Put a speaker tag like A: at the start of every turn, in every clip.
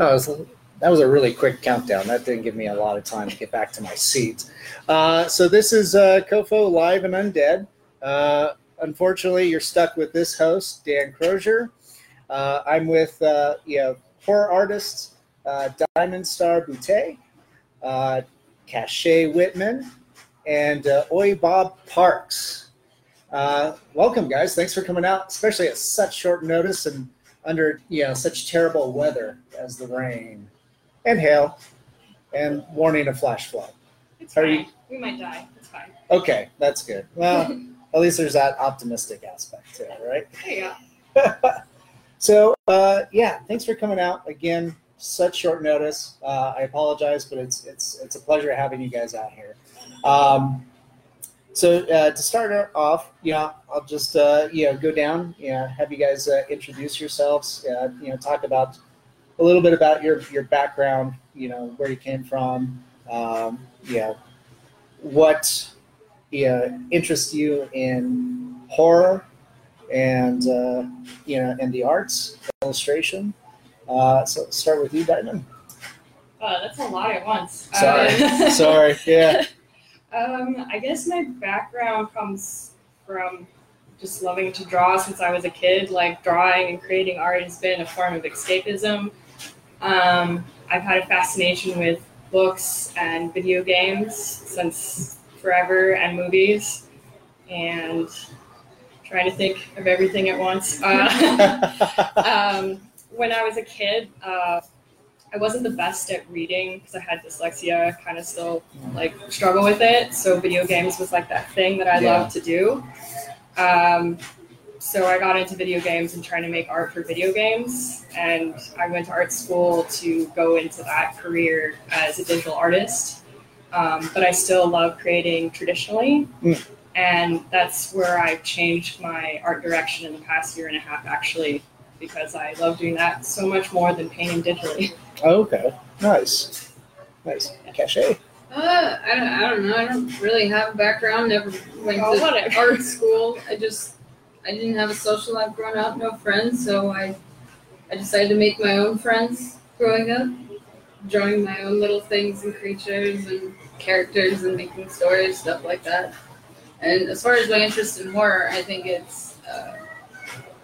A: Oh, was, that was a really quick countdown. That didn't give me a lot of time to get back to my seat. Uh, so this is uh, COFOH Live and Undead. Uh, unfortunately, you're stuck with this host, Dan Crozier. Uh, I'm with uh, you know, horror artists uh, Dymond Starr Boutte, uh, Cachet Whitman, and uh, Oi Bob Parks. Uh, welcome, guys. Thanks for coming out, especially at such short notice and under you know such terrible weather as the rain and hail and warning of flash flood.
B: It's
A: Are
B: fine.
A: you-
B: We might die. It's fine.
A: Okay, that's good. Well, at least there's that optimistic aspect to it, right?
B: There you go.
A: so uh, yeah, thanks for coming out again. Such short notice. Uh, I apologize, but it's it's it's a pleasure having you guys out here. Um, so uh, to start off, you know, I'll just uh, you know go down. You know, have you guys uh, introduce yourselves. Uh, you know, talk about a little bit about your your background. You know, where you came from. Um, you know, what you know, interests you in horror and uh, you know, and the arts, illustration. Uh, so let's start with you, Dymond.
B: Uh, that's a lot at once.
A: Sorry, sorry. Yeah,
B: Um, I guess my background comes from just loving to draw since I was a kid. Like drawing and creating art has been a form of escapism. Um, I've had a fascination with books and video games since forever, and movies, and trying to think of everything at once. Uh, um, when I was a kid, uh, I wasn't the best at reading because I had dyslexia. I kind of still like struggle with it. So video games was like that thing that I
A: Yeah.
B: loved to do. Um, so I got into video games and trying to make art for video games, and I went to art school to go into that career as a digital artist. Um, but I still love creating traditionally,
A: Mm.
B: and that's where I've changed my art direction in the past year and a half, actually, because I love doing that so much more than painting digitally.
A: okay, nice, nice. Cachet.
C: Uh, I don't, I don't know. I don't really have a background. Never went
B: Oh,
C: to
B: whatever.
C: art school. I just, I didn't have a social life growing up. No friends, so I, I decided to make my own friends growing up, drawing my own little things and creatures and characters and making stories, stuff like that. And as far as my interest in horror, I think it's, uh,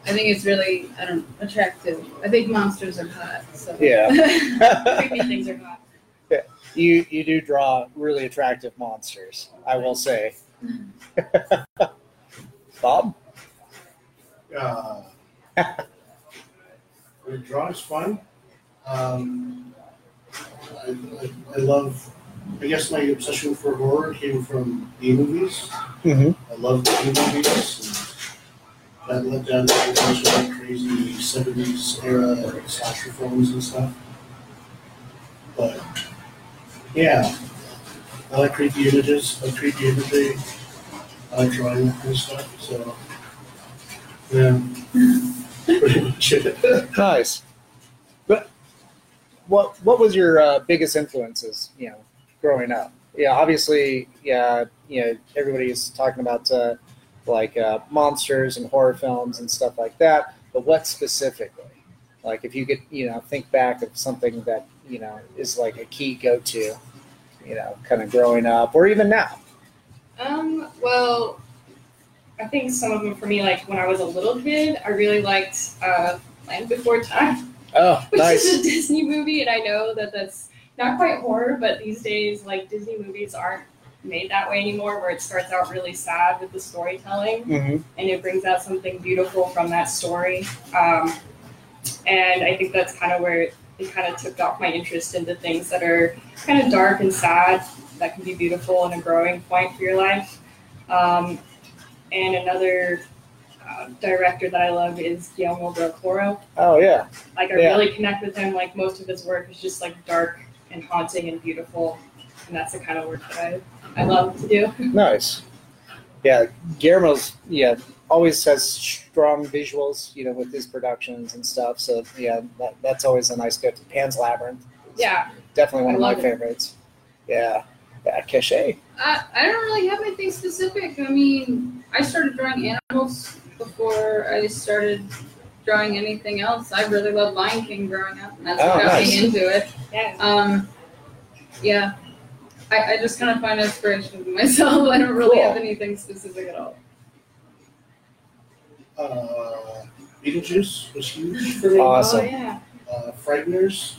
C: I think it's really, I don't, attractive. I think monsters are hot. So
A: Yeah.
B: Creepy things are hot.
A: you you do draw really attractive monsters. I will say. Bob.
D: Uh, the drawing's fun. Um, I, I, I love. I guess my obsession for horror came from B movies.
A: Mm-hmm.
D: I love B movies. And that led down a bunch of like crazy '70s era slasher films and stuff. But yeah, I like creepy images. I like creepy imagery. I like drawing of stuff. So yeah, pretty much it.
A: Nice. But what what was your uh, biggest influences? You know, growing up. Yeah, obviously, yeah. You know, everybody's talking about uh, like uh, monsters and horror films and stuff like that. But what specifically? Like, if you could, you know, think back of something that you know is like a key go to. You know, kind of growing up, or even now.
B: Um, well, I think some of them for me, like when I was a little kid, I really liked uh, Land Before Time,
A: Oh,
B: which
A: nice.
B: is a Disney movie, and I know that that's not quite horror, but these days, like Disney movies aren't made that way anymore, where it starts out really sad with the storytelling,
A: hmm
B: and it brings out something beautiful from that story. Um, and I think that's kind of where it, it kind of took off my interest into things that are kind of dark and sad that can be beautiful and a growing point for your life. Um, and another uh, director that I love is Guillermo del Toro.
A: Oh yeah.
B: Like I
A: Yeah.
B: really connect with him. Like most of his work is just like dark and haunting and beautiful, and that's the kind of work that I I love to do.
A: Nice. Yeah, Guillermo's yeah always has strong visuals, you know, with his productions and stuff. So yeah, that, that's always a nice go to. Pan's Labyrinth,
B: Yeah,
A: definitely one
B: I
A: of my
B: it.
A: favorites. Yeah, yeah, Cachet.
C: I, I don't really have anything specific. I mean, I started drawing animals before I started drawing anything else. I really loved Lion King growing up, and that's
A: Oh,
C: what got
A: nice.
C: me into it.
B: Yeah.
C: Um, yeah, I, I just kind of find inspiration from myself. I don't really have anything specific at all.
D: Uh, Beetlejuice was huge for me.
A: Awesome.
B: Oh yeah.
D: Uh, Frighteners.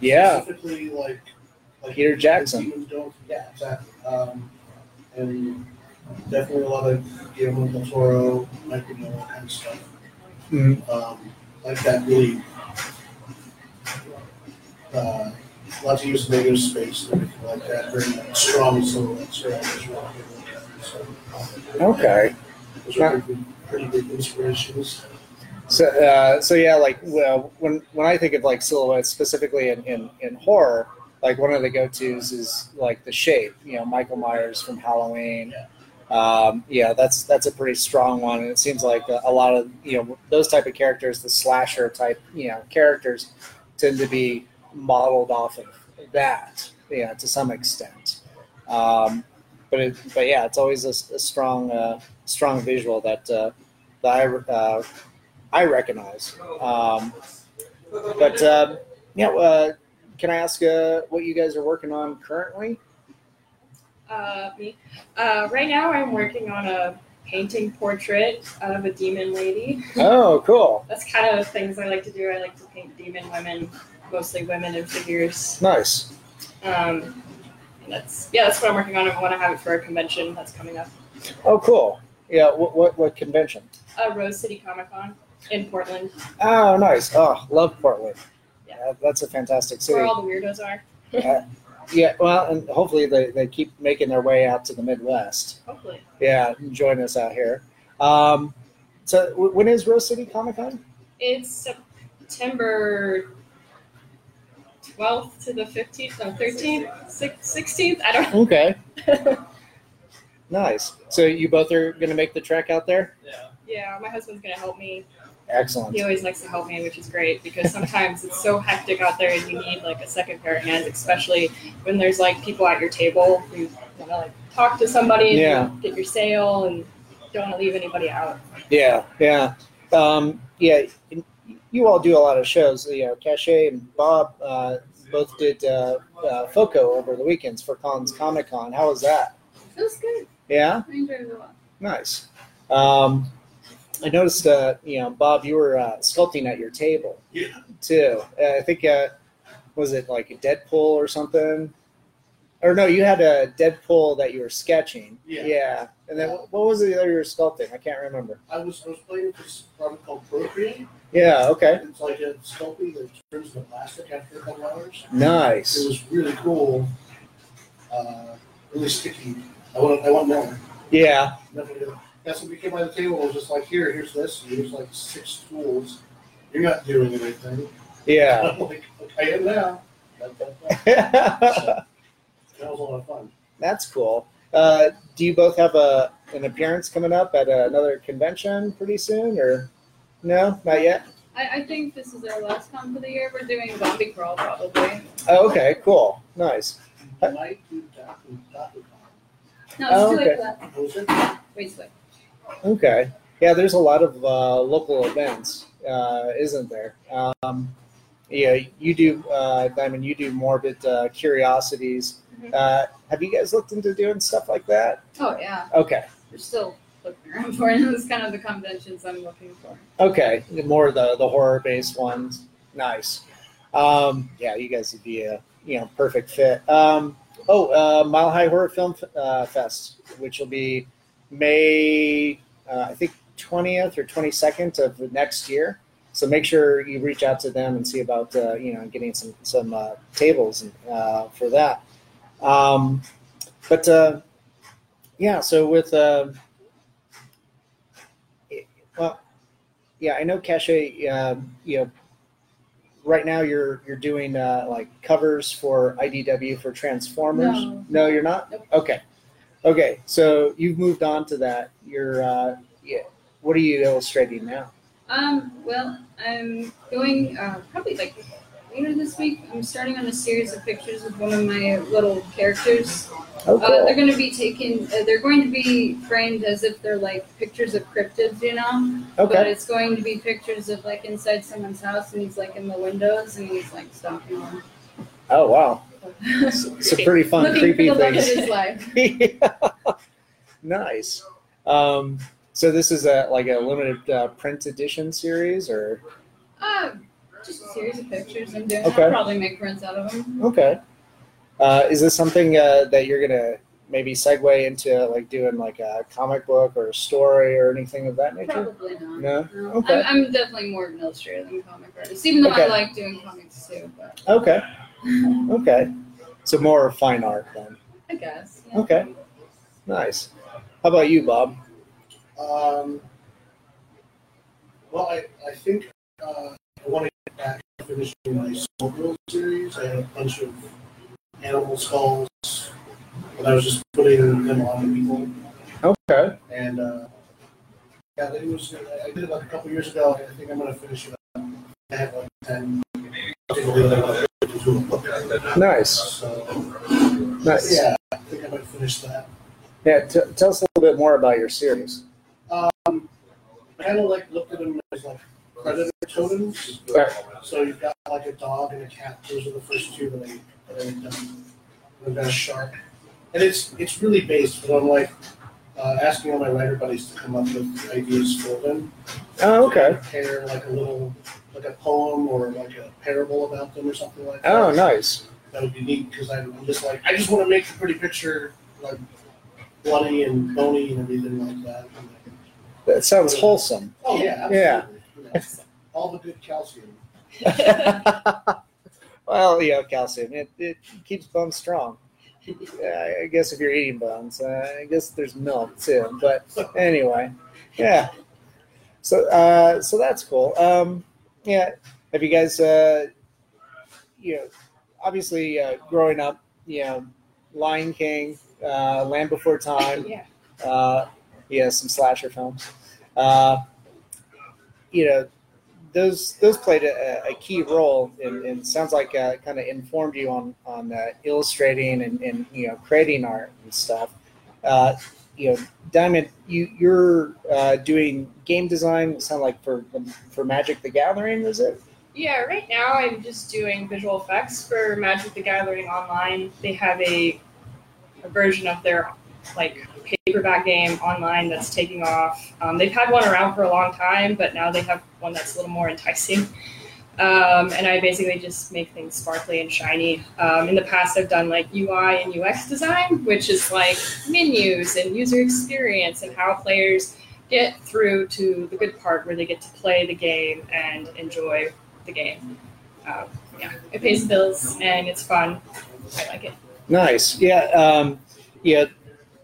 A: Yeah.
D: Specifically, like, like
A: Peter Jackson.
D: demons don't- Yeah, exactly. Um, and definitely a lot of Guillermo del Toro, Mike Mignola kind of stuff.
A: Mhm.
D: Um, like that really. Uh, lots of use of negative space and everything like that. Very strong silhouettes. Right? Those are all good. So,
A: Okay.
D: those are pretty, pretty big inspirations.
A: So, uh, so yeah, like well, when when I think of like silhouettes specifically in, in, in horror, like one of the go tos is like the shape. You know, Michael Myers from Halloween. Um, yeah, that's that's a pretty strong one, and it seems like a, a lot of you know those type of characters, the slasher type you know characters, tend to be modeled off of that. Yeah, to some extent. Um, but it, but yeah, it's always a strong uh, strong visual that uh, that I uh, I recognize. Um, but um, yeah, uh, can I ask uh, what you guys are working on currently?
B: Uh, me. Uh, right now, I'm working on a painting portrait of a demon lady.
A: Oh, cool,
B: That's kind of things I like to do. I like to paint demon women, mostly women and figures.
A: nice.
B: Um, and that's yeah, that's what I'm working on. I want to have it for a convention that's coming up.
A: Oh, cool. Yeah, what what, what convention?
B: Uh, Rose City Comic Con in Portland,
A: Oh, nice. Oh, love Portland.
B: Yeah.
A: Yeah, that's a fantastic city.
B: where all the weirdos are.
A: Yeah, well, and hopefully they, they keep making their way out to the Midwest.
B: Hopefully,
A: Yeah, and join us out here. Um, so w- when is Rose City Comic Con?
B: it's September 12th to the 15th, no, 13th, six- 16th. I don't.
A: Okay. nice. So you both are going to make the trek out there?
B: Yeah, Yeah, my husband's gonna help me.
A: Excellent.
B: He always likes to help me, which is great because sometimes it's so hectic out there and you need like a second pair of hands, especially when there's like people at your table who want to like talk to somebody and
A: Yeah.
B: get your sale and don't want to leave anybody out.
A: Yeah, yeah, um, yeah. You all do a lot of shows. You know, Cachet and Bob uh, both did uh, uh, Foco over the weekends Fort Collins Comic Con. How was that?
C: It was good.
A: Yeah,
C: I enjoyed it a lot.
A: nice. Um, I noticed, uh, you know, Bob, you were uh, sculpting at your table.
D: Yeah.
A: Too. Uh, I think uh, was it like a Deadpool or something? Or no, you had a Deadpool that you were sketching.
D: Yeah.
A: Yeah. And then what what was the other you were sculpting? I can't remember.
D: I was, I was playing with this product called Procreate.
A: Yeah. Okay.
D: It's like a sculpting that turns to plastic after a couple hours.
A: Nice.
D: It was really cool. Uh, really sticky. I want, I want more.
A: Yeah.
D: That's when we came by the table. It was just like, here, here's this. And here's like six tools. You're not doing anything.
A: Yeah.
D: I'm like, I am now. That, that, that. Was a lot of fun.
A: That's cool. Uh, do you both have a an appearance coming up at another convention pretty soon, or no, not yet?
C: I, I think this is our last con for the year. We're doing Zombie Crawl probably.
A: Oh, okay. Cool. Nice.
D: I might do Taku Taku Con.
C: No,
A: Oh,
C: it's too late for that.
D: What it?
C: Wait, wait.
A: Okay. Yeah, there's a lot of uh, local events, uh, isn't there? Um, yeah, you do, uh, Dymond. You do morbid uh, curiosities.
B: Mhm.
A: Uh, have you guys looked into doing stuff like that?
C: Oh yeah,
A: Okay.
C: we're still looking around for it. It's kind of the conventions I'm looking for.
A: Okay, more the the horror based ones. Nice. Um, yeah, you guys would be a you know perfect fit. Um, oh, uh, Mile High Horror Film uh, Fest, which will be May uh, I think twentieth or twenty second of next year. So make sure you reach out to them and see about uh, you know getting some some uh, tables uh, for that. Um, but uh, yeah, so with uh, well, yeah, I know Cache. Um, you know, right now you're you're doing uh, like covers for IDW for Transformers.
C: No.
A: you're not.
C: Nope.
A: Okay, okay. So you've moved on to that. You're uh, yeah. What are you illustrating now?
C: Um, well, I'm going uh, probably like later this week. I'm starting on a series of pictures of one of my little characters.
A: Oh,
C: Uh, they're going to be taken. Uh, they're going to be framed as if they're like pictures of cryptids, you know.
A: Okay.
C: But it's going to be pictures of like inside someone's house, and he's like in the windows, and he's like stalking them.
A: Oh wow. It's, it's a pretty fun, creepy
C: for the love of
A: thing.
C: his life.
A: Yeah. nice. Um, so this is a like a limited uh, print edition series, or
C: Uh, just a series of pictures I'm doing.
A: Okay.
C: I'll probably make prints out of them.
A: okay. Uh, is this something uh, that you're gonna maybe segue into like doing like a comic book or a story or anything of that nature?
C: Probably not.
A: No?
C: No.
A: Okay.
C: I'm, I'm definitely more of an illustrator than a comic artist, even though
A: Okay.
C: I like doing comics too. But
A: Okay. Okay. So more of fine art then.
C: I guess. Yeah.
A: Okay. Nice. How about you, Bob?
D: Um, well, I, I think uh, I want to get back to finishing my Soul Girl series. I had a bunch of animal skulls, but I was just putting them on people.
A: Okay.
D: And uh, yeah, it was. I did it like a couple years ago. I think I'm going to finish it up. I have like ten.
A: Nice.
D: So
A: Nice.
D: yeah, I think I might finish that.
A: Yeah. T- tell us a little bit more about your series.
D: Um, kind of like looked at them as like predator totems.
A: Right.
D: So you've got like a dog and a cat. Those are the first two that I that I've done. I've got a shark, and it's it's really based. But I'm like uh, asking all my writer buddies to come up with ideas for them.
A: Oh, okay.
D: Pair like a little like a poem or like a parable about them or something like that.
A: Oh, nice.
D: That would be neat because I'm just like I just want to make a pretty picture like bloody and bony and everything like that.
A: That sounds wholesome.
D: Oh yeah,
A: Yeah.
D: absolutely. Yeah. All the good calcium.
A: well, yeah, calcium. It, it keeps bones strong. Yeah, I guess if you're eating bones, uh, I guess there's milk too. But anyway, yeah. So, uh, so that's cool. Um, yeah. Have you guys, uh, you know, obviously uh, growing up, you know, Lion King, uh, Land Before Time,
B: yeah.
A: uh, yeah, some slasher films. You know, those those played a, a key role, and, and sounds like uh, kind of informed you on on uh, illustrating and, and you know creating art and stuff. Uh, you know, Dymond, you you're uh, doing game design. Sound like for for Magic the Gathering, is it?
B: Yeah, right now I'm just doing visual effects for Magic the Gathering Online. They have a, a version of their like paperback game online that's taking off. Um, they've had one around for a long time, but now they have one that's a little more enticing. Um, and I basically just make things sparkly and shiny. Um, in the past, I've done like UI and UX design, which is like menus and user experience and how players get through to the good part where they get to play the game and enjoy the game. Um, yeah, it pays the bills and it's fun. I like it.
A: Nice. Yeah. Um, yeah.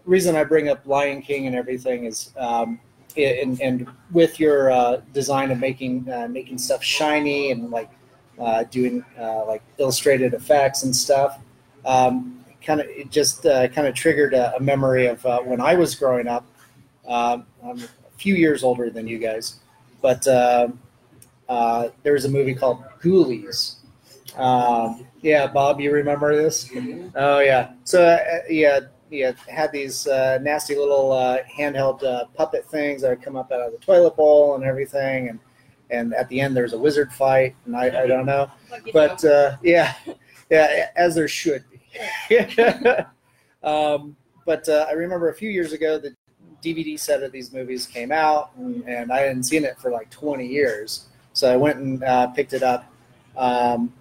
A: Reason I bring up Lion King and everything is, um, and, and with your uh, design of making uh, making stuff shiny and like uh, doing uh, like illustrated effects and stuff, um, kind of it just uh, kind of triggered a, a memory of uh, when I was growing up. Um, I'm a few years older than you guys, but uh, uh, there was a movie called Ghoulies. Um, yeah, Bob, you remember this? Oh yeah. So uh, yeah, yeah, had these uh, nasty little uh, handheld uh, puppet things that would come up out of the toilet bowl and everything, and and at the end there's a wizard fight, and I, I don't know, but uh, yeah, yeah, as there should be. um, but uh, I remember a few years ago the DVD set of these movies came out, and, and I hadn't seen it for like 20 years, so I went and uh, picked it up. Um,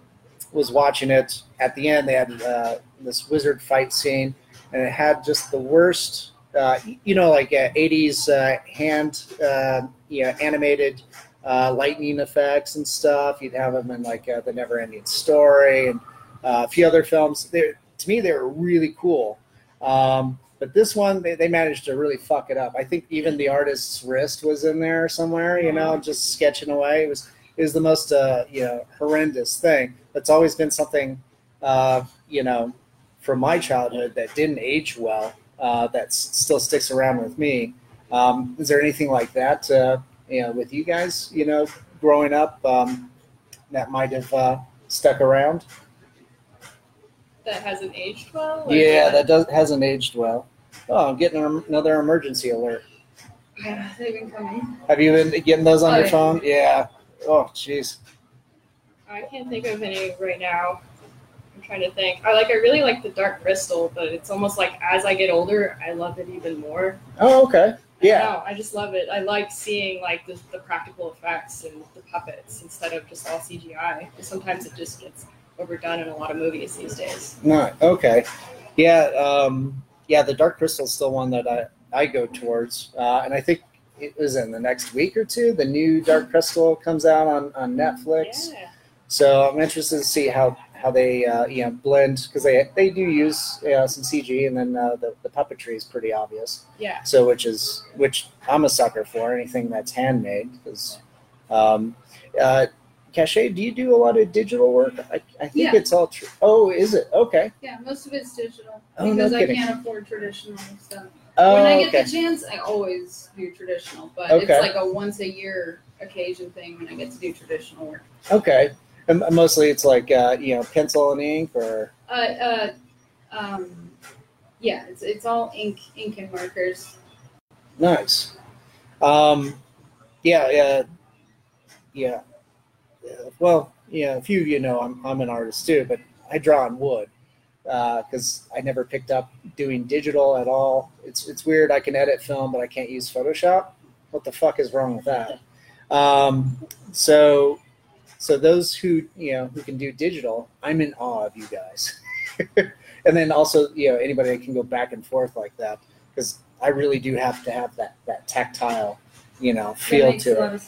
A: was watching it. At the end, they had uh, this wizard fight scene, and it had just the worst, uh, you know, like uh, 80s uh, hand, uh, you know, animated uh, lightning effects and stuff. You'd have them in like uh, the Never Ending Story and a few other films. They, to me, they were really cool. Um, but this one, they, they managed to really fuck it up. I think even the artist's wrist was in there somewhere, you know, just sketching away. It was was the most uh, you know horrendous thing. It's always been something uh, you know from my childhood that didn't age well. Uh, that s- still sticks around with me. Um, is there anything like that uh, you know with you guys? You know, growing up um, that might have uh, stuck around.
B: that hasn't aged well.
A: Yeah,
B: what?
A: that does hasn't aged well. Oh, I'm getting another emergency alert.
C: Yeah, they've been coming.
A: Have you been getting those on
C: Oh,
A: your
C: yeah.
A: phone? Yeah. Oh, jeez.
B: I can't think of any right now. Trying to think. I like. I really like the dark crystal, but it's almost like as I get older, I love it even more.
A: Oh, okay. Yeah.
B: No, I just love it. I like seeing like the, the practical effects and the puppets instead of just all CGI. Sometimes it just gets overdone in a lot of movies these days.
A: No. Okay. Yeah. Um, yeah. The Dark Crystal is still one that I I go towards, uh, and I think it was in the next week or two. The new Dark Crystal comes out on on Netflix.
B: Yeah.
A: So I'm interested to see how how they uh, you know blend because they they do use uh, some CG and then uh, the the puppetry is pretty obvious.
B: Yeah.
A: So which is which I'm a sucker for anything that's handmade because. Um, uh, Cachet, do you do a lot of digital work? I, I think
C: Yeah.
A: it's all true. Oh, is it? Okay.
C: Yeah, most of it's digital
A: Oh, no
C: because I
A: kidding.
C: can't afford traditional stuff.
A: Oh,
C: when I get
A: okay.
C: the chance, I always do traditional, but
A: Okay.
C: it's like a once a year occasion thing when I get to do traditional work.
A: Okay. And mostly it's like uh, you know pencil and ink or
C: Uh, uh, um, yeah, it's it's all ink, ink and markers.
A: nice. Um, yeah, yeah, yeah. Yeah, Well, yeah, a few of you know I'm I'm an artist too, but I draw on wood because I never picked up doing digital at all. It's it's weird. I can edit film, but I can't use Photoshop. What the fuck is wrong with that? Um, so so those who you know who can do digital, I'm in awe of you guys. and then also you know anybody that can go back and forth like that because I really do have to have that that tactile you know feel to it.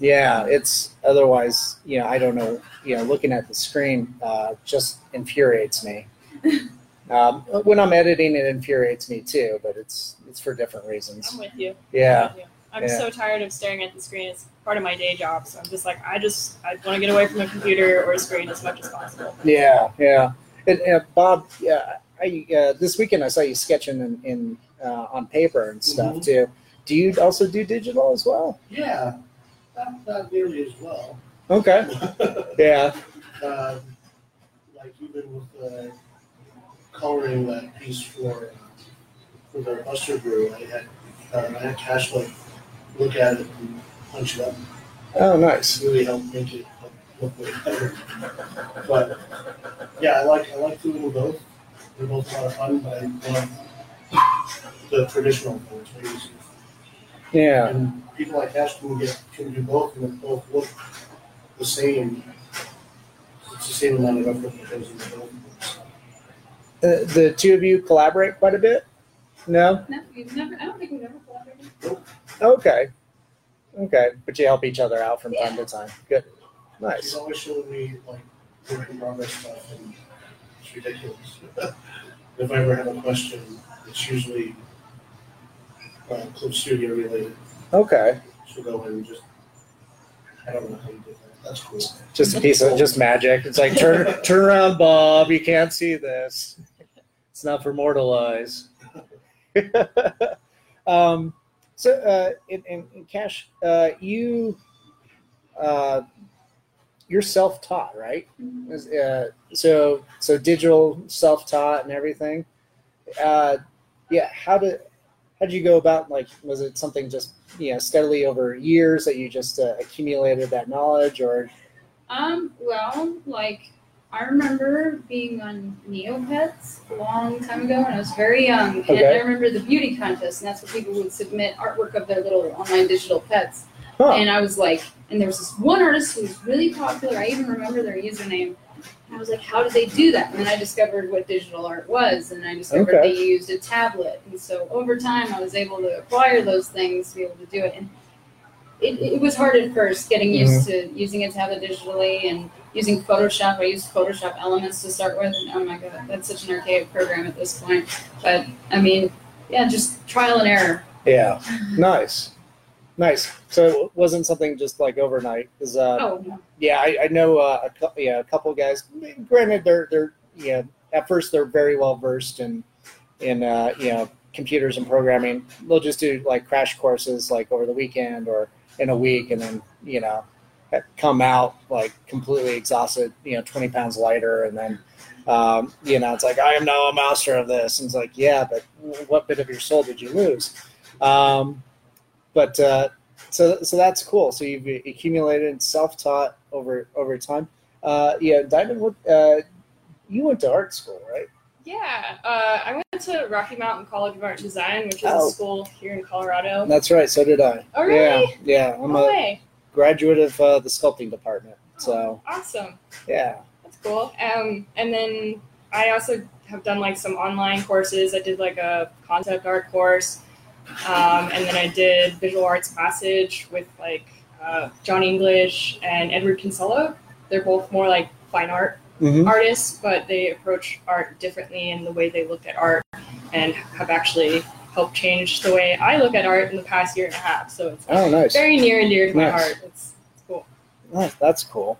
A: Yeah, it's otherwise, you know, I don't know, you know, looking at the screen uh, just infuriates me. um, when I'm editing, it infuriates me too, but it's it's for different reasons.
B: I'm with you. I'm
A: Yeah,
B: with you. I'm
A: Yeah.
B: so tired of staring at the screen. It's part of my day job, so I'm just like, I just I want to get away from the computer or a screen as much as possible.
A: yeah, yeah. And, and Bob, yeah, I uh, this weekend I saw you sketching in, in uh, on paper and stuff
D: Mhm.
A: too. Do you also do digital as well?
D: Yeah, not, not nearly as well.
A: Okay. Yeah.
D: uh, like even with uh, coloring that piece for for the Buster Brew, I had uh, I had Cash like look at it and punch it up.
A: Oh, nice.
D: Really helped make it look way better. But yeah, I like I like doing both. They're both a lot of fun, but I love the traditional ones.
A: Yeah.
D: And people like Cash can get can do both and they both look the same. It's the same amount of effort that goes into both.
A: Uh, the two of you collaborate quite a bit. No.
C: No, you've never. I don't think we've ever collaborated.
A: Okay. Okay. But you help each other out from time to time. Good.
D: She's
A: Nice.
D: always showing me like work in progress stuff and it's ridiculous. if I ever have a question, it's usually uh, Clip Studio related.
A: Okay.
D: She'll go in and just, I don't know how you did that. That's cool.
A: Just a piece of just magic. It's like turn turn around, Bob. You can't see this. It's not for mortal eyes. um, so, uh, in, in, in Cash, uh, you uh, you're self-taught, right? Is- Uh, so, so digital self-taught and everything. Uh, yeah. How did how did you go about? Like, was it something just you know steadily over years that you just uh, accumulated that knowledge, or
C: Um, well, like I remember being on Neopets a long time ago when I was very young, and
A: Okay.
C: I remember the beauty contest, and that's where people would submit artwork of their little online digital pets.
A: Huh.
C: And I was like, and there was this one artist who was really popular. I even remember their username. And I was like, how did they do that? And then I discovered what digital art was, and I discovered
A: Okay.
C: they used a tablet. And so over time, I was able to acquire those things to be able to do it. And it, it was hard at first getting mm-hmm. used to using a tablet digitally and using Photoshop. I used Photoshop Elements to start with, and oh my god, that's such an archaic program at this point. But I mean, yeah, just trial and error.
A: Yeah, nice, nice. So it wasn't something just like overnight. 'cause, uh,
C: Oh no.
A: yeah, I, I know uh, a couple, yeah, a couple guys. Granted, they're they're yeah. At first, they're very well versed in in uh, you know computers and programming. They'll just do like crash courses like over the weekend or in a week, and then you know come out like completely exhausted, you know, 20 pounds lighter. And then, um, you know, it's like, I am now a master of this. And it's like, yeah, but what bit of your soul did you lose? Um, but, uh, so, so that's cool. So you've accumulated and self-taught over, over time. Uh, yeah. Dymond, what, uh, you went to art school, right?
B: Yeah, uh, I went to Rocky Mountain College of Art Design, which is
A: Oh.
B: a school here in Colorado.
A: That's right. So did I.
B: Oh, really?
A: Yeah. Yeah. I'm
B: No
A: a
B: way.
A: Graduate of uh, the sculpting department. So
B: Awesome.
A: yeah.
B: That's cool. Um, and then I also have done like some online courses. I did like a concept art course, um, and then I did visual arts passage with like uh, John English and Edward Kinsella. They're both more like fine art
A: Mhm.
B: artists, but they approach art differently in the way they look at art, and have actually helped change the way I look at art in the past year and a half. So it's
A: Oh, nice.
B: very near and dear to my heart. It's, it's cool.
A: Oh, that's cool.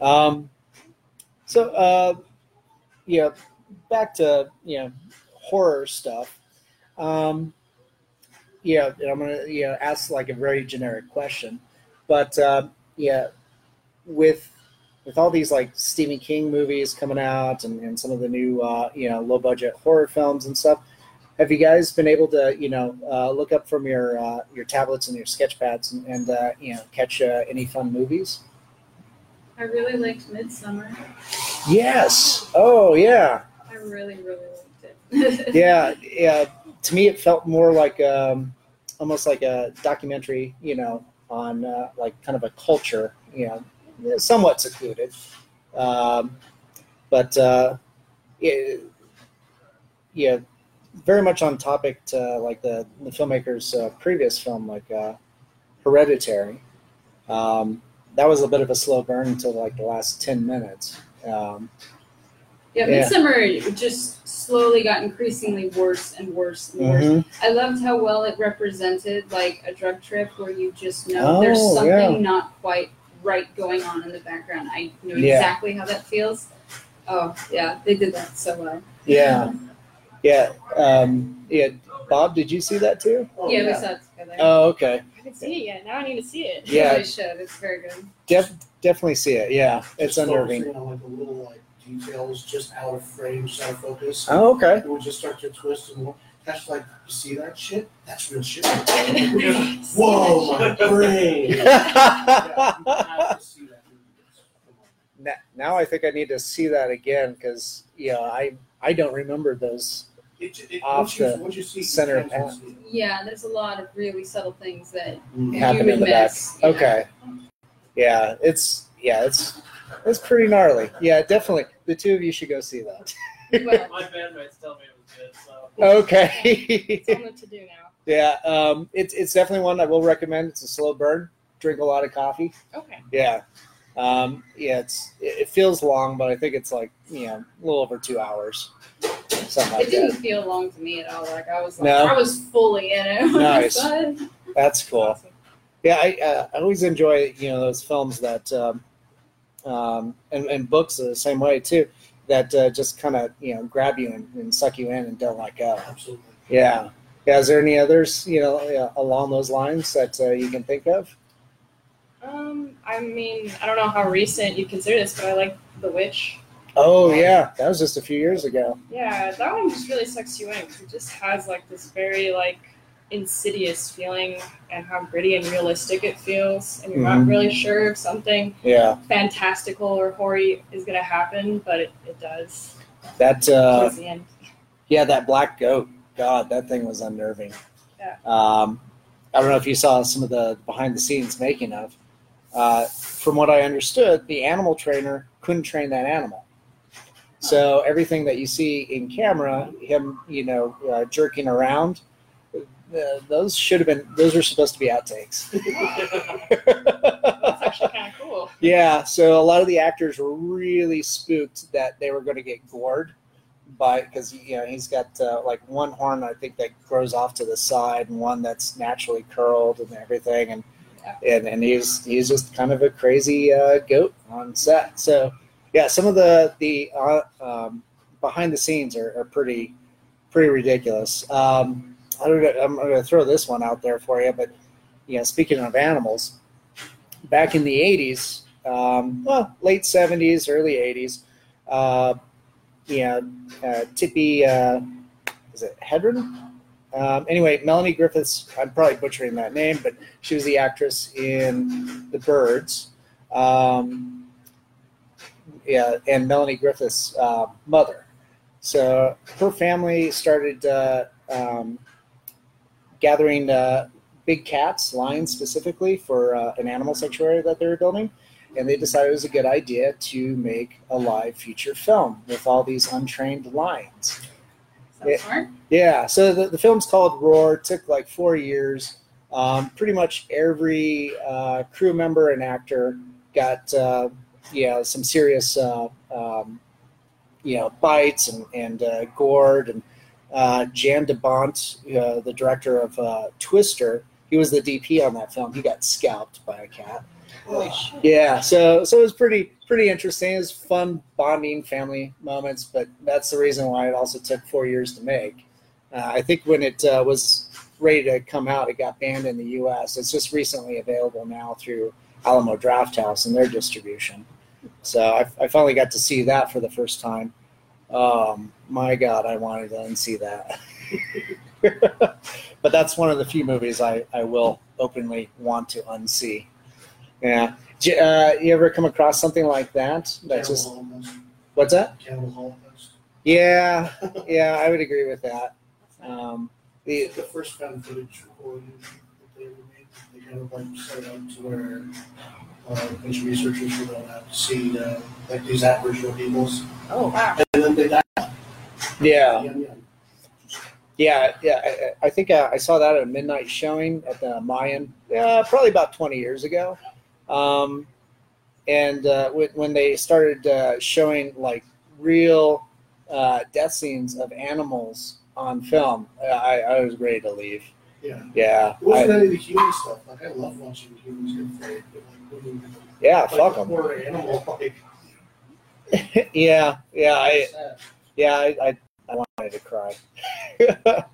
A: Um, so, uh, yeah, back to you know horror stuff. Um, yeah, I'm gonna you know ask like a very generic question, but um, yeah, with with all these like Stephen King movies coming out and, and some of the new uh, you know low budget horror films and stuff. Have you guys been able to, you know, uh, look up from your uh, your tablets and your sketch pads and, and uh, you know catch uh, any fun movies?
C: I really liked Midsommar.
A: Yes. Oh, yeah.
C: I really, really liked it.
A: Yeah. Yeah. To me, it felt more like um, almost like a documentary, you know, on uh, like kind of a culture, you know, somewhat secluded. Um, but uh, it, yeah, very much on topic to like the, the filmmaker's uh, previous film, like uh, Hereditary. Um, that was a bit of a slow burn until like the last 10 minutes. Um,
C: Yeah,
A: Yeah.
C: Midsommar just slowly got increasingly worse and worse and worse.
A: mhm.
C: I loved how well it represented like a drug trip where you just know
A: Oh,
C: there's something
A: yeah.
C: not quite right going on in the background. I know
A: Yeah.
C: exactly how that feels. Oh yeah, they did that so well.
A: Yeah, yeah, um, yeah. Bob, did you see that too?
D: Oh,
C: yeah, we saw it together.
A: Oh, okay.
B: I haven't seen it yet. Now I need to see it.
A: Yeah.
C: we should. It's very good.
A: Def- definitely see it. Yeah, it's
D: Just
A: unnerving.
D: focusing on like the little like details just out of frame, just out of focus.
A: Oh, okay.
D: It would just start to twist and that's like you see that shit? That's real shit. Whoa, my brain. yeah, you have to see that.
A: Now- now I think I need to see that again because yeah, I I don't remember those.
D: It, it,
A: Off
D: once, you,
A: the
D: once you see
A: center
D: it,
A: path.
C: Yeah, there's a lot of really subtle things that
D: Mm.
A: Happen in
C: would
A: the back.
C: miss. Yeah.
A: Okay. Yeah, it's yeah, it's it's pretty gnarly. Yeah, definitely. The two of you should go see that.
C: Well,
E: My bandmates tell me it was good, so.
A: Okay.
B: It's on the to do now.
A: yeah, um, it's it's definitely one I will recommend. It's a slow burn. Drink a lot of coffee.
B: Okay.
A: Yeah. Um, yeah, it's it it feels long, but I think it's like you know a little over two hours, something like
C: it didn't
A: that.
C: feel long to me at all. Like I was like,
A: No?
C: I was fully in it. when I
A: Nice.
C: saw.
A: That's cool.
B: Awesome.
A: Yeah, I, uh, I always enjoy you know those films that um, um, and, and books the same way too that uh, just kind of you know grab you and, and suck you in and don't let go.
D: Absolutely.
A: Yeah. Yeah. Is there any others you know yeah, along those lines that uh, you can think of?
B: Um, I mean, I don't know how recent you consider this, but I like The Witch.
A: Oh yeah, that was just a few years ago.
B: Yeah, that one just really sucks you in. it just has like this very like insidious feeling and how gritty and realistic it feels, and you're
A: Mhm.
B: not really sure if something
A: Yeah.
B: fantastical or hoary is gonna happen, but it, it does
A: That uh,
B: towards the end.
A: Yeah, that black goat. God, that thing was unnerving.
B: Yeah.
A: Um, I don't know if you saw some of the behind the scenes making of. Uh, from what I understood, the animal trainer couldn't train that animal. So everything that you see in camera, him, you know, uh, jerking around, uh, those should have been. Those were supposed to be outtakes.
B: That's actually kind of cool.
A: Yeah, so a lot of the actors were really spooked that they were going to get gored by because you know he's got uh, like one horn I think that grows off to the side and one that's naturally curled and everything and and, and he's he's just kind of a crazy uh, goat on set. So yeah, some of the the uh, um, behind the scenes are, are pretty pretty ridiculous. Um, I don't know, I'm going to throw this one out there for you, but you know, speaking of animals, back in the 80s, um, well, late 70s, early 80s, uh, yeah, uh, Tippi, uh, is it Hedren? Um, anyway, Melanie Griffiths, I'm probably butchering that name, but she was the actress in The Birds. Um, yeah, and Melanie Griffiths' uh, mother. So her family started uh, um, gathering uh, big cats, lions specifically, for uh, an animal sanctuary that they were building. And they decided it was a good idea to make a live feature film with all these untrained lions.
C: Sounds
A: Yeah. Yeah, so the, the film's called Roar. Took like four years. Um, pretty much every uh, crew member and actor got uh, yeah some serious uh, um, you know bites and and uh, gored and uh, Jan de Bont, uh, the director of uh, Twister, he was the DP on that film. He got scalped by a cat.
C: Holy shit.
A: Yeah, so so it was pretty pretty interesting. It was fun bonding family moments, but that's the reason why it also took four years to make. Uh, I think when it uh, was ready to come out, it got banned in the U.S. It's just recently available now through Alamo Drafthouse and their distribution. So I, I finally got to see that for the first time. Um, my God, I wanted to unsee that. but that's one of the few movies I, I will openly want to unsee. Yeah. J- Uh, you ever come across something like that? That's just what's that?
D: Cannibal Holocaust.
A: Yeah, yeah, I would agree with that. Um, the,
D: The first found footage recording that they ever made, they kind of like set up to where uh, a bunch of researchers were going out to see uh, like these Aboriginal peoples,
C: Oh wow.
D: and then they died.
A: yeah,
D: Young, young.
A: yeah, yeah. I, I think uh, I saw that at a midnight showing at the Mayan, yeah, probably about twenty years ago. Um, and uh, when, when they started uh, showing like real uh, death scenes of animals on film, I, I was ready to leave.
D: Yeah.
A: Yeah,
D: It wasn't any of the human stuff. Like I love watching humans get flayed, but like when you
A: yeah,
D: like
A: fuck them.
D: poor animal, like
A: yeah, yeah, I. Yeah, I, I, I wanted to cry. that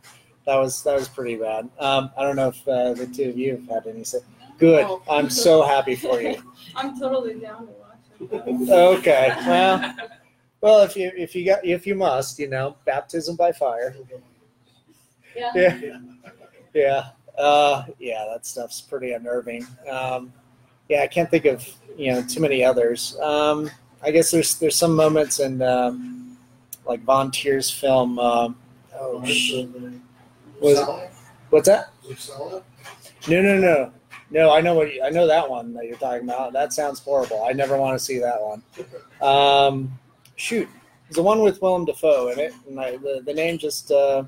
A: was that was pretty bad. Um, I don't know if uh, the two of you have had any say. Good.
C: No.
A: I'm so happy for you.
C: I'm totally down to watch it.
A: Okay. Well, well, if you if you got if you must, you know, baptism by fire.
C: Yeah.
A: Yeah.
D: Yeah.
A: Yeah. Uh, yeah, that stuff's pretty unnerving. Um, yeah, I can't think of you know too many others. Um, I guess there's there's some moments in um, like Von Trier's film. Um, oh, sh- Was- what's that?
D: Was?
A: No, no, no, no. I know what you, I know that one that you're talking about. That sounds horrible. I never want to see that one. Um, shoot, it's the one with Willem Dafoe in it, and I, the the name just uh,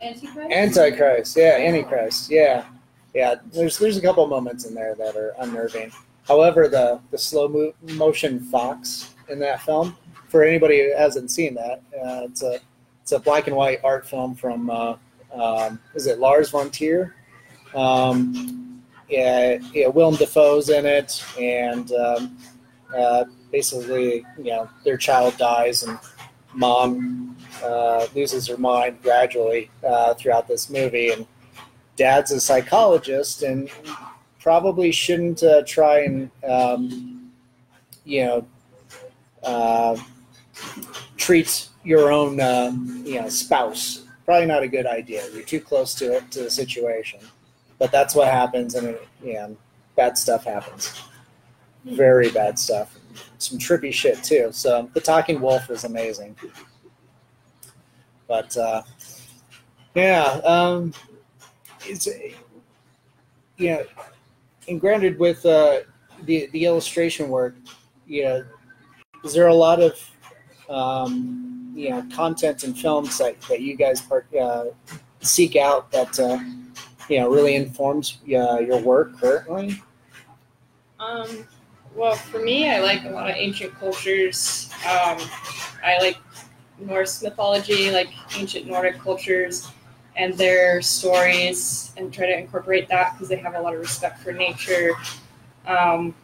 C: Antichrist?
A: Antichrist. Yeah, Antichrist. Yeah, yeah. There's there's a couple moments in there that are unnerving. However, the the slow mo- motion fox in that film, for anybody who hasn't seen that, uh, it's a it's a black and white art film from uh, um, is it Lars von Trier? Um, yeah, yeah. Willem Dafoe's in it, and um, uh, basically, you know, their child dies, and mom uh, loses her mind gradually uh, throughout this movie, and dad's a psychologist, and probably shouldn't uh, try and um, you know uh, treat your own uh, you know spouse. Probably not a good idea. You're too close to it to the situation, but that's what happens, and it, know, bad stuff happens. Very bad stuff. Some trippy shit too. So the Talking Wolf is amazing. But uh, yeah, um, it's you know, and granted with uh, the the illustration work, you know, is there a lot of um, you know content and films that, that you guys part, uh, seek out that uh, you know really informs uh, your work currently?
B: Um, well, for me, I like a lot of ancient cultures. Um, I like Norse mythology, like ancient Nordic cultures and their stories, and try to incorporate that because they have a lot of respect for nature. Um,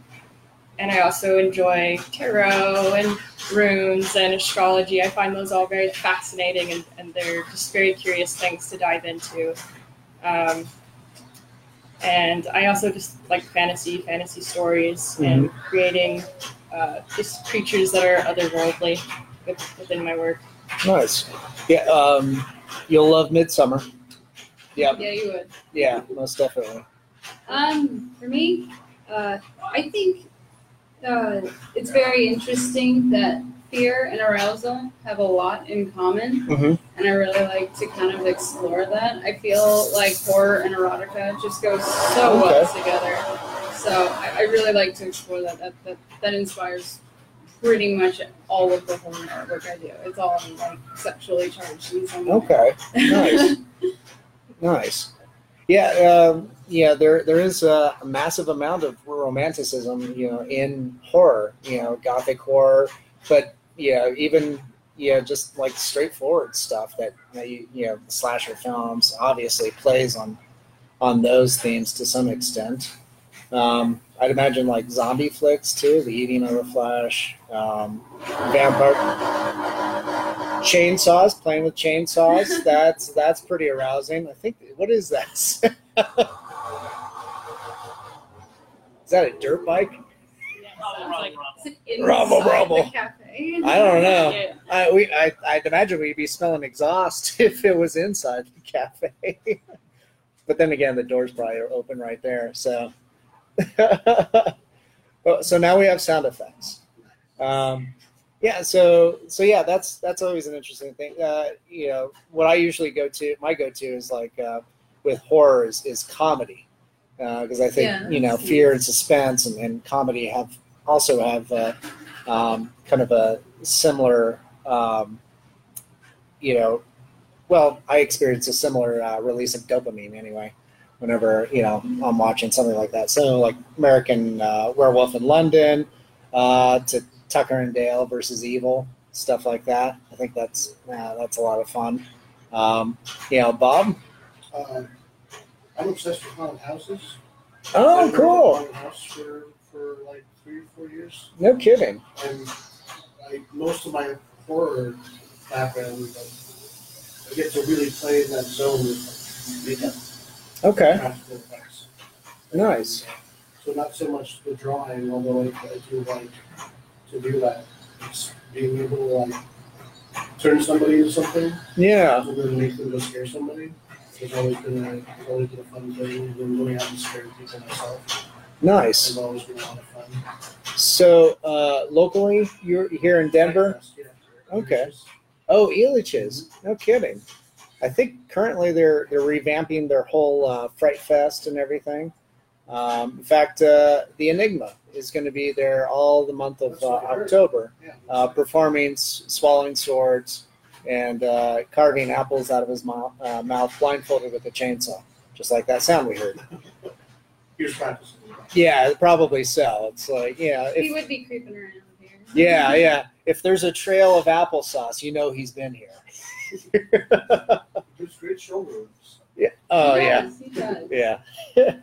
B: and I also enjoy tarot and runes and astrology. I find those all very fascinating, and, and they're just very curious things to dive into. Um, and I also just like fantasy, fantasy stories, and creating uh, just creatures that are otherworldly within my work.
A: Nice. Yeah. Um, you'll love Midsommar. Yep.
C: Yeah, you would.
A: Yeah. Most definitely.
C: Um, for me, uh, I think uh, it's very interesting that fear and arousal have a lot in common,
A: Mhm.
C: and I really like to kind of explore that. I feel like horror and erotica just go so well
A: Okay.
C: together. So I, I really like to explore that. That, that. that inspires pretty much all of the horror artwork I do. It's all like sexually charged in some way.
A: Okay. Nice. nice. Yeah. Um, yeah. There there is a, massive amount of romanticism, you know, in horror. You know, gothic horror, but yeah, even yeah, just like straightforward stuff that that you you know, slasher films obviously plays on on those themes to some extent. Um, I'd imagine like zombie flicks too, The Eating of the Flesh, um, vampire chainsaws, playing with chainsaws. That's that's pretty arousing. I think. What is that? is that a dirt bike?
E: Rumble, rumble.
C: The cafe.
A: I don't know. I, we, I, I'd imagine we'd be smelling exhaust if it was inside the cafe. but then again, the door's probably open right there. So, so now we have sound effects. Um, yeah. So, so yeah, that's that's always an interesting thing. Uh, you know, what I usually go to, my go-to is like uh, with horror is, is comedy because I think
C: Yeah,
A: you know fear and suspense and, and comedy have also have uh, um, kind of a similar, um, you know, well, I experience a similar uh, release of dopamine anyway. Whenever you know I'm watching something like that, so like American uh, Werewolf in London, uh, to Tucker and Dale versus Evil, stuff like that. I think that's uh, that's a lot of fun. Um, you know, Bob.
D: Uh, I'm obsessed with haunted houses.
A: Oh,
D: I've worked in
A: cool!
D: house for, for like three or four years,
A: No kidding.
D: and I, most of my horror background, I get to really play in that zone with makeup,
A: Okay, nice.
D: So not so much the drawing, although I, I do like to do that. It's being able to like turn somebody into something
A: Yeah,
D: and then make them go scare somebody. It's always been a, it's always been a fun thing. And then going out and scaring people myself
A: nice.
D: has always been a lot of fun.
A: So uh, locally, you're here in Denver.
D: Yeah.
A: Okay. Oh, Elitch's. No kidding. I think currently they're they're revamping their whole uh, Fright Fest and everything. Um, in fact, uh, the Enigma is going to be there all the month of uh,
D: what I heard.
A: October,
D: Yeah.
A: uh, performing, s- swallowing swords, and uh, carving apples out of his mouth, uh, mouth blindfolded with a chainsaw, just like that sound we heard. Yeah, probably so. It's like yeah,
C: he would be creeping around here.
A: yeah, yeah. If there's a trail of applesauce, you know he's been here.
D: There's great showrooms.
A: Yeah. Oh
C: He
A: yeah.
C: He does.
A: Yeah.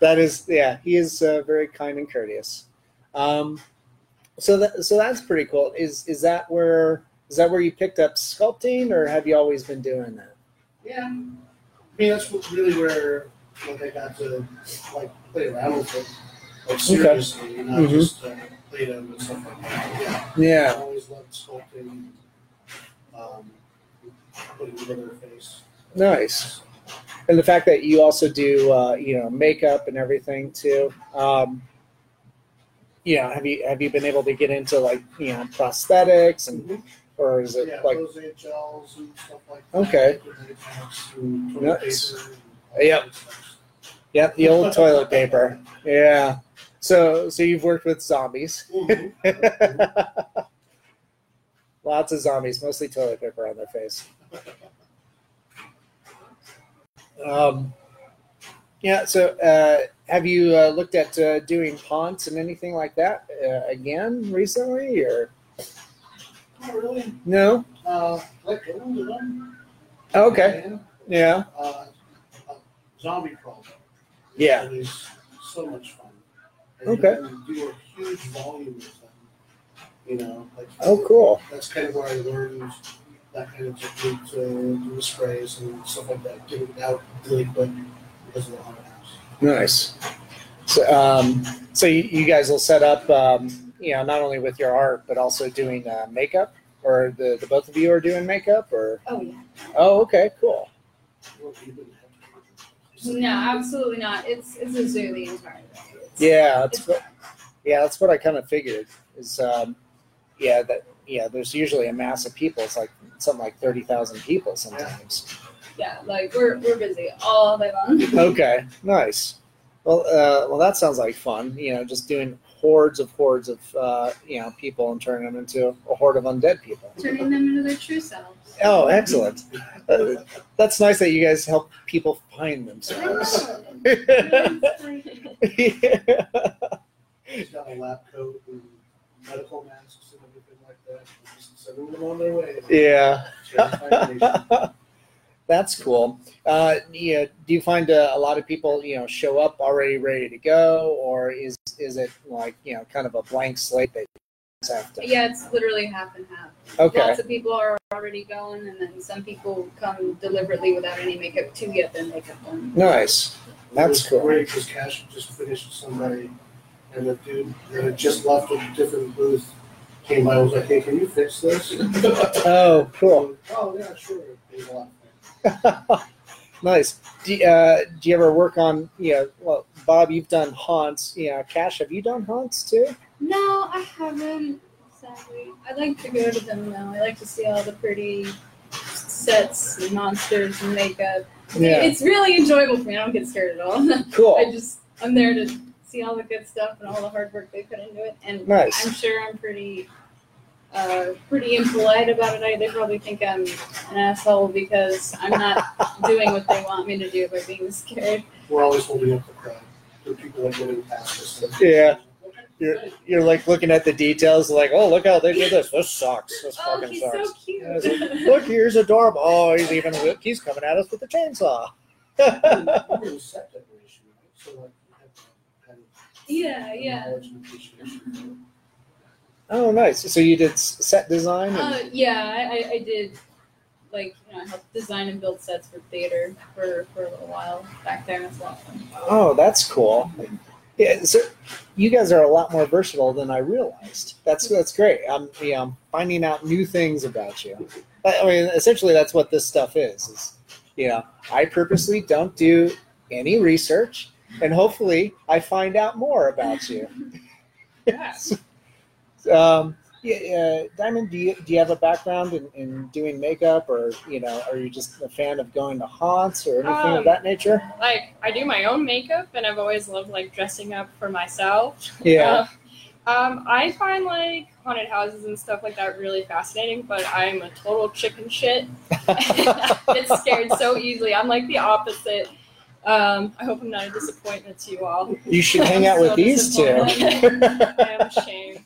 A: that is yeah. He is uh, very kind and courteous. Um, so that so that's pretty cool. Is is that where is that where you picked up sculpting, or have you always been doing that?
D: Yeah. I mean, that's really where like I got to like play around with it, like seriously, not
A: Mhm.
D: just uh, play them and stuff like that. Yeah. I always loved sculpting, um, putting together a face.
A: Nice. And the fact that you also do uh, you know makeup and everything too. Um, you know, have you have you been able to get into like you know prosthetics and or is it
D: Yeah,
A: like
D: rosé gels and stuff like that.
A: Okay.
D: Liquid latex and toilet
A: Nice.
D: paper and all
A: Yep. yeah the old toilet paper yeah so so you've worked with zombies
D: Mhm.
A: lots of zombies mostly toilet paper on their face um yeah so uh have you uh, looked at uh, doing haunts and anything like that uh, again recently or
D: Not really.
A: no
D: Uh, like
A: okay yeah
D: Uh, zombie crawl.
A: Yeah.
D: It is so much fun. And
A: Okay.
D: You do a huge volume with them. You know, like
A: oh cool
D: that's kind of where I learned that kind of technique to do the sprays and stuff like that. Get it out really quick because of the haunted house.
A: Nice. So, um, so you, you guys will set up, um, you know, not only with your art, but also doing uh, makeup, or the, the both of you are doing makeup, or
C: Oh yeah.
A: oh, okay, cool.
D: Well, you wouldn't have to-
C: No, absolutely not. It's it's a zoo the entire day. It's-
A: Yeah, that's what. Yeah, that's what I kind of figured. Is um, yeah, that yeah. There's usually a mass of people. It's like something like thirty thousand people sometimes.
C: Yeah, like we're we're busy all day long.
A: Okay, nice. Well, uh, well, that sounds like fun. You know, just doing hordes of hordes of uh, you know people and turning them into a horde of undead people.
C: Turning them into their true selves.
A: Oh, excellent. Uh, that's nice that you guys help people find themselves. yeah.
D: Medical masks and everything like that. Just sending them on their way.
A: Yeah. That's cool. Uh, yeah, do you find uh, a lot of people, you know, show up already ready to go, or is is it like you know, kind of a blank slate that you have to?
C: Yeah, it's literally half and half.
A: Okay.
C: Lots of people are already going, and then some people come deliberately without any makeup to get their makeup done.
A: Nice. That's cool.
D: Great, because Cash just finished somebody, and the dude that had just left a different booth came by and was like, hey, can you fix this?
A: Oh, cool.
D: Oh, yeah, sure. Thanks a
A: nice. Do, you- uh, do you ever work on, you know, well, Bob, you've done haunts. You know, Cash, have you done haunts too?
C: No, I haven't. Sadly, I like to go to them though. I like to see all the pretty sets and monsters and makeup.
A: Yeah.
C: It's really enjoyable for me. I don't get scared at all.
A: Cool.
C: I just I'm there to see all the good stuff and all the hard work they put into it. And
A: Nice.
C: I'm sure I'm pretty uh, pretty impolite about it. I, they probably think I'm an asshole because I'm not doing what they want me to do by being scared.
D: We're always holding up the crowd. The people are getting past us.
A: Yeah. You're, you're like looking at the details, like, oh, look how they did this. This sucks. This
C: Oh,
A: fucking
C: he's
A: sucks.
C: so cute.
A: Yeah, like, Look, here's adorable. Oh, he's even he's coming at us with a chainsaw.
C: yeah, yeah.
D: knowledge and appreciation.
A: oh, nice. So you did set design. And,
C: Uh, yeah, I, I- I did. Like you know, I helped design and build sets for theater for, for a little while back there. It's a lot of fun.
A: oh, that's cool. Yeah, so you guys are a lot more versatile than I realized. That's that's great. I'm you know, I'm finding out new things about you. I I mean, essentially, that's what this stuff is. Is you know, I purposely don't do any research, and hopefully, I find out more about you.
B: yes.
A: Um, yeah, uh, Dymond, do you, do you have a background in, in doing makeup, or you know, are you just a fan of going to haunts or anything of
B: Um,
A: that nature?
B: Like I do my own makeup, and I've always loved like dressing up for myself.
A: Yeah.
B: Uh, um, I find like haunted houses and stuff like that really fascinating, but I'm a total chicken shit. it's scared so easily. I'm like the opposite. Um, I hope I'm not a disappointment to you all.
A: you should hang out with these two.
B: I am ashamed.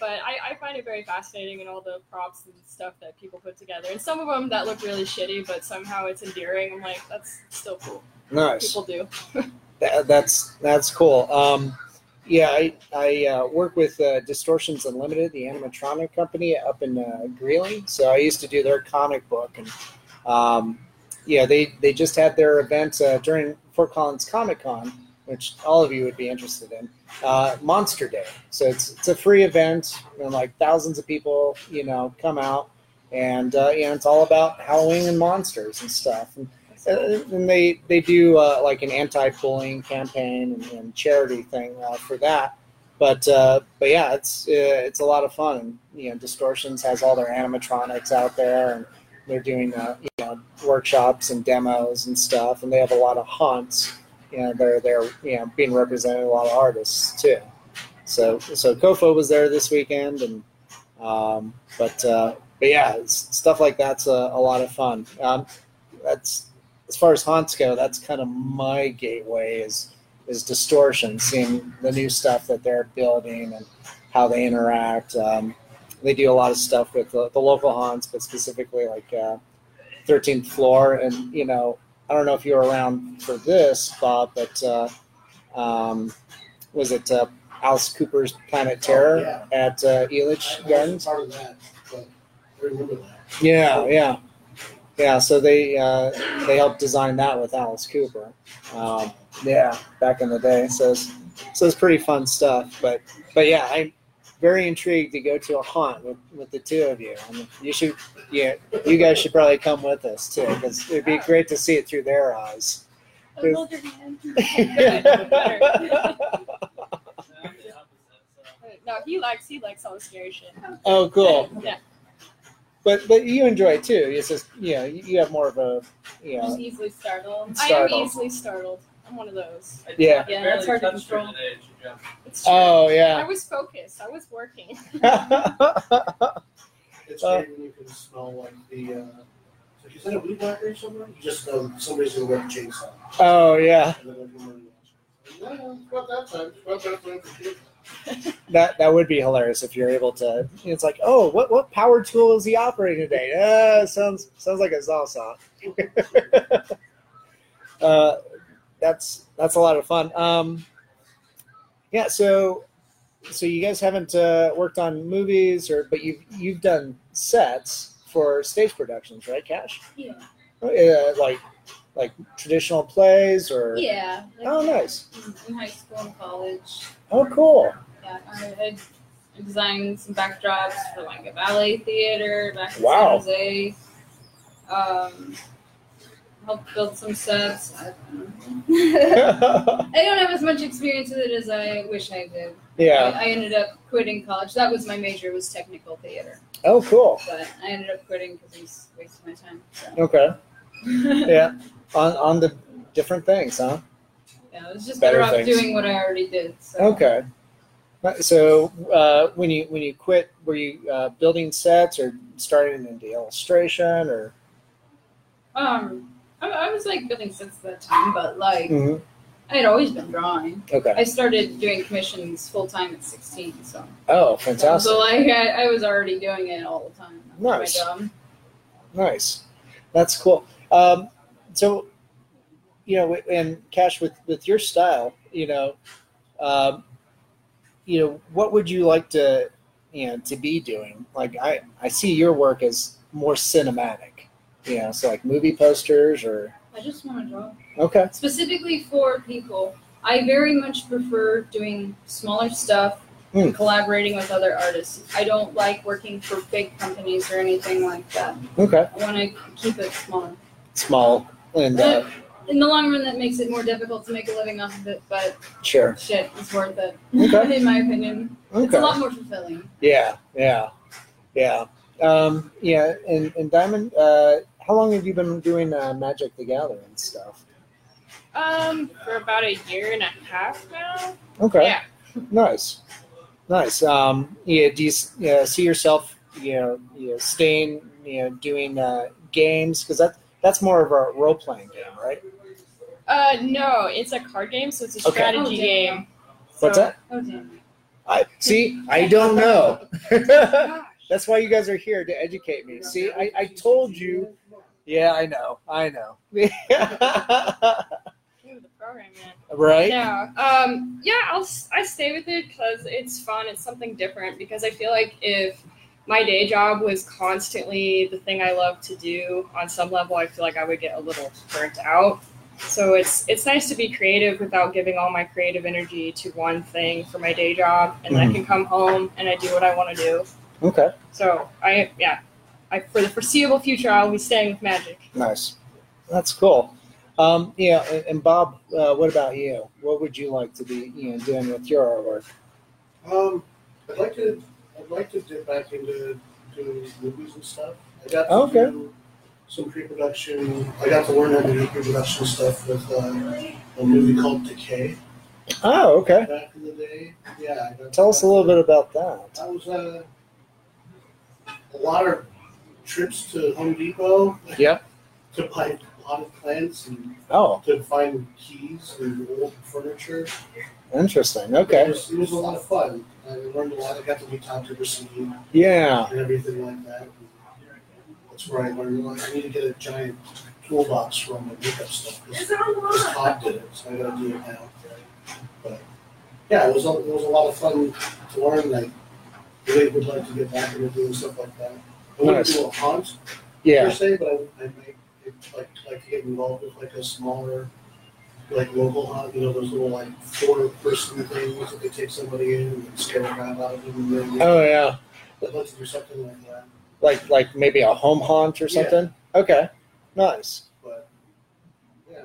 B: But I, I find it very fascinating and all the props and stuff that people put together. And some of them that look really shitty, but somehow it's endearing. I'm like, that's still cool.
A: nice.
B: People do.
A: That, that's that's cool. Um, yeah, I I uh, work with uh, Distortions Unlimited, the animatronic company up in uh, Greeley. So I used to do their comic book, and um, yeah, they they just had their event uh, during Fort Collins Comic Con, which all of you would be interested in. Uh, Monster Day. So it's it's a free event, and like thousands of people, you know, come out, and uh, you know, it's all about Halloween and monsters and stuff. And uh, and they they do uh, like an anti-bullying campaign and, and charity thing uh, for that. But uh, but yeah, it's uh, it's a lot of fun. You know, Distortions has all their animatronics out there, and they're doing uh, you know workshops and demos and stuff. And they have a lot of hunts. You know, they're they're you know being represented a lot of artists too. So so COFOH was there this weekend, and um, but uh, but yeah, stuff like that's a, a lot of fun. Um, that's as far as haunts go, that's kind of my gateway is is distortion, seeing the new stuff that they're building and how they interact. Um, they do a lot of stuff with the, the local haunts, but specifically like uh, 13th floor. And you know, I don't know if you were around for this, Bob, but uh, um, was it uh, Alice Cooper's Planet Terror
D: yeah.
A: at uh, Elitch Gardens?
D: part of that, but I remember that.
A: Yeah, yeah, yeah. So they uh, they helped design that with Alice Cooper. Um, Yeah, back in the day. So it's, so it's pretty fun stuff. But but yeah, I'm very intrigued to go to a haunt with, with the two of you. I mean, you should yeah, you guys should probably come with us too because it'd be great to see it through their eyes.
B: Oh, hold your hand. no, he likes he likes all the scary shit.
A: oh, cool.
B: Yeah.
A: But but you enjoy it too. It's just you know you have more of a you know
B: Just easily startled. I am easily startled. I'm one of those.
A: Yeah.
B: Yeah, that's hard to control. It's true.
A: oh yeah.
B: I was focused. I was working.
D: It's
A: Uh,
D: when you can smell like the, uh, like is that a weed whacker somewhere? You just know somebody's gonna work a chainsaw.
A: oh yeah.
D: And then everyone goes, "No, it's not that time, it's not that time for sure."
A: That that would be hilarious if you're able to. It's like, oh, what what power tool is he operating today? Uh, sounds sounds like a saw uh, that's that's a lot of fun. Um, yeah. So so you guys haven't uh, worked on movies, or but you've you've done sets for stage productions, right, Cash?
C: Yeah.
A: Uh, like like traditional plays, or
C: Yeah. like
A: oh, nice.
C: In high school and college.
A: Oh, cool.
C: Yeah. I, I I designed some backdrops for like a ballet theater back in
A: Wow.
C: San Jose. Um, helped build some sets. I don't. I don't have as much experience with it as I wish I did.
A: yeah.
C: I, I ended up quitting college. That was my major was technical theater,
A: Oh, cool.
C: but I ended up quitting because it was wasting my time. So.
A: Okay. Yeah. On on the different things, huh?
C: Yeah, I was just
A: Better
C: better, off doing what I already did. So.
A: Okay. So uh, when you when you quit, were you uh, building sets or starting into illustration or?
C: Um, I, I was like building since that time, but like
A: Mhm.
C: I had always been drawing.
A: Okay.
C: I started doing commissions full time at 16, so
A: Oh, fantastic.
C: so like I, I was already doing it all the time. That was my
A: Nice. Nice. That's cool. Um, so, you know, and Cash, with with your style, you know, um, you know, what would you like to, you know, to be doing? Like, I I see your work as more cinematic. You know, so like movie posters or
C: I just want to draw
A: okay,
C: specifically for people. I very much prefer doing smaller stuff,
A: Hmm.
C: collaborating with other artists. I don't like working for big companies or anything like that.
A: okay,
C: I want to keep it small.
A: small and uh,
C: In the long run, that makes it more difficult to make a living off of it, but
A: sure.
C: shit, it's worth it.
A: Okay.
C: in my opinion, it's a lot more fulfilling.
A: Yeah, yeah, yeah. Um, yeah, and, and Dymond, uh, how long have you been doing uh, Magic the Gathering stuff?
B: Um, for about a year and a half now.
A: Okay.
B: Yeah.
A: Nice, nice. Um, yeah, do you yeah, see yourself, you know, you know, staying, you know, doing uh, games because that that's more of a role playing game, right?
B: Uh, no, it's a card game, so it's a
A: Okay.
B: strategy
C: Oh, damn.
B: game.
A: What's
B: So-
A: that?
C: Oh damn.
A: I see. I don't know. That's why you guys are here to educate me. See, I, I told you. Yeah, I know. I know.
B: Program, man.
A: right?
B: Yeah. Um. Yeah. I'll. I stay with it because it's fun. It's something different. Because I feel like if my day job was constantly the thing I love to do, on some level, I feel like I would get a little burnt out. So it's it's nice to be creative without giving all my creative energy to one thing for my day job, and then I can come home and I do what I want to do.
A: Okay.
B: So I yeah, I for the foreseeable future I'll be staying with magic.
A: Nice. That's cool. Um, yeah, and, and Bob, uh, what about you? What would you like to be, you know, doing with your artwork?
D: Um, I'd like to, I'd like to dip back into doing movies and stuff. I got to
A: Okay.
D: do some pre-production. I got to learn how to do pre-production stuff with uh, a movie called Decay
A: Oh, okay.
D: back in the day. Yeah. I got
A: Tell us a little bit about that.
D: That was uh, a lot of trips to Home Depot
A: Yep.
D: to buy potted plants and
A: Oh,
D: to find keys and old furniture.
A: interesting.
D: It
A: Okay.
D: was, it was a lot of fun. I learned a lot. I got to meet Tom Dickerson
A: Yeah.
D: and everything like that. That's where I learned. Like, I need to get a giant toolbox for all my makeup stuff because Todd did it, so I got to do it now. But yeah, it was a, it was a lot of fun to learn. Like, really would like to get back into doing stuff like that. I wouldn't
A: Nice.
D: do a haunt per
A: Yeah.
D: se, but I, I might like like to get involved with like a smaller like local hunt, you know, those little like four person things that they take somebody in and scare the crap out of them. And then
A: Oh yeah,
D: I'd like to do something like that.
A: like like maybe a home hunt or
D: Yeah.
A: something. Okay, nice.
D: But yeah,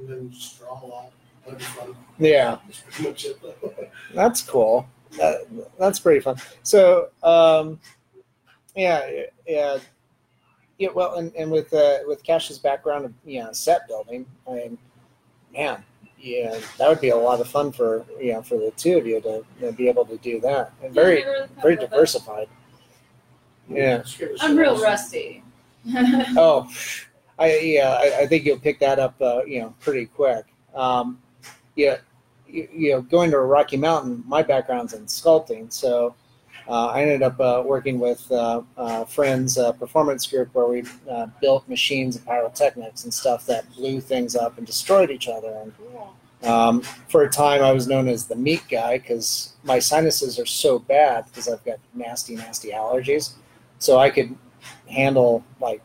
D: and then just draw a lot. That'd be fun.
A: Yeah,
D: That's pretty much it.
A: that's cool. That, that's pretty fun. So, um, yeah, yeah, yeah. Well, and, and with uh, with Cash's background of you know set building, I mean, man, yeah, that would be a lot of fun for you know for the two of you to, to be able to do that, and very
C: Yeah, really
A: very diversified. Yeah.
D: Scare
C: I'm real rusty.
A: Oh, I yeah, I, I think you'll pick that up, uh, you know, pretty quick. Um, yeah, you, you know, going to Rocky Mountain, my background's in sculpting, so I ended up uh, working with uh, uh, friends, uh, performance group, where we uh, built machines and pyrotechnics and stuff that blew things up and destroyed each other. And um, for a time, I was known as the meat guy because my sinuses are so bad because I've got nasty, nasty allergies. So I could handle like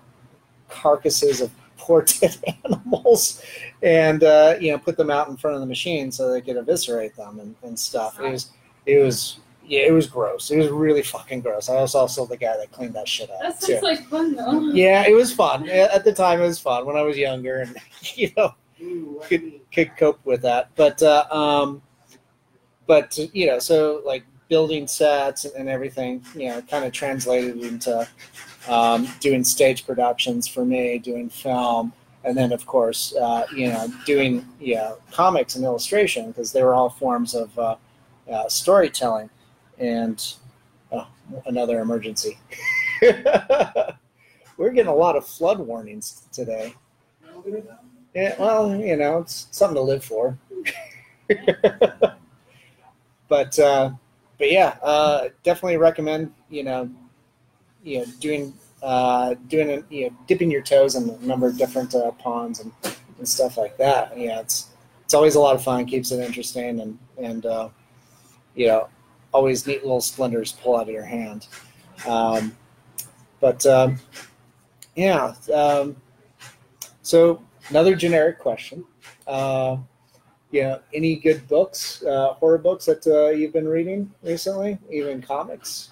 A: carcasses of poor dead animals and uh, you know put them out in front of the machine so they could eviscerate them and, and stuff. It was it was yeah, it was gross. It was really fucking gross. I was also the guy that cleaned that shit up.
C: That
A: too.
C: sounds like fun though.
A: Yeah, it was fun. At the time, it was fun when I was younger, and you know
D: Ooh,
A: could could cope with that. But uh, um, but you know, so like building sets and everything, you know, kind of translated into um, doing stage productions for me, doing film, and then of course, uh, you know, doing you know comics and illustration because they were all forms of uh, uh, storytelling. And oh, another emergency. We're getting a lot of flood warnings today. Yeah, well, you know, it's something to live for. but uh, but yeah, uh, definitely recommend you know, you know, doing uh, doing a, you know, dipping your toes in a number of different uh, ponds and, and stuff like that. Yeah, it's it's always a lot of fun, keeps it interesting, and and uh, you know, always neat little splinters pull out of your hand. Um, but um, yeah, um, so another generic question. Uh, yeah, any good books, uh, horror books that uh, you've been reading recently, even comics?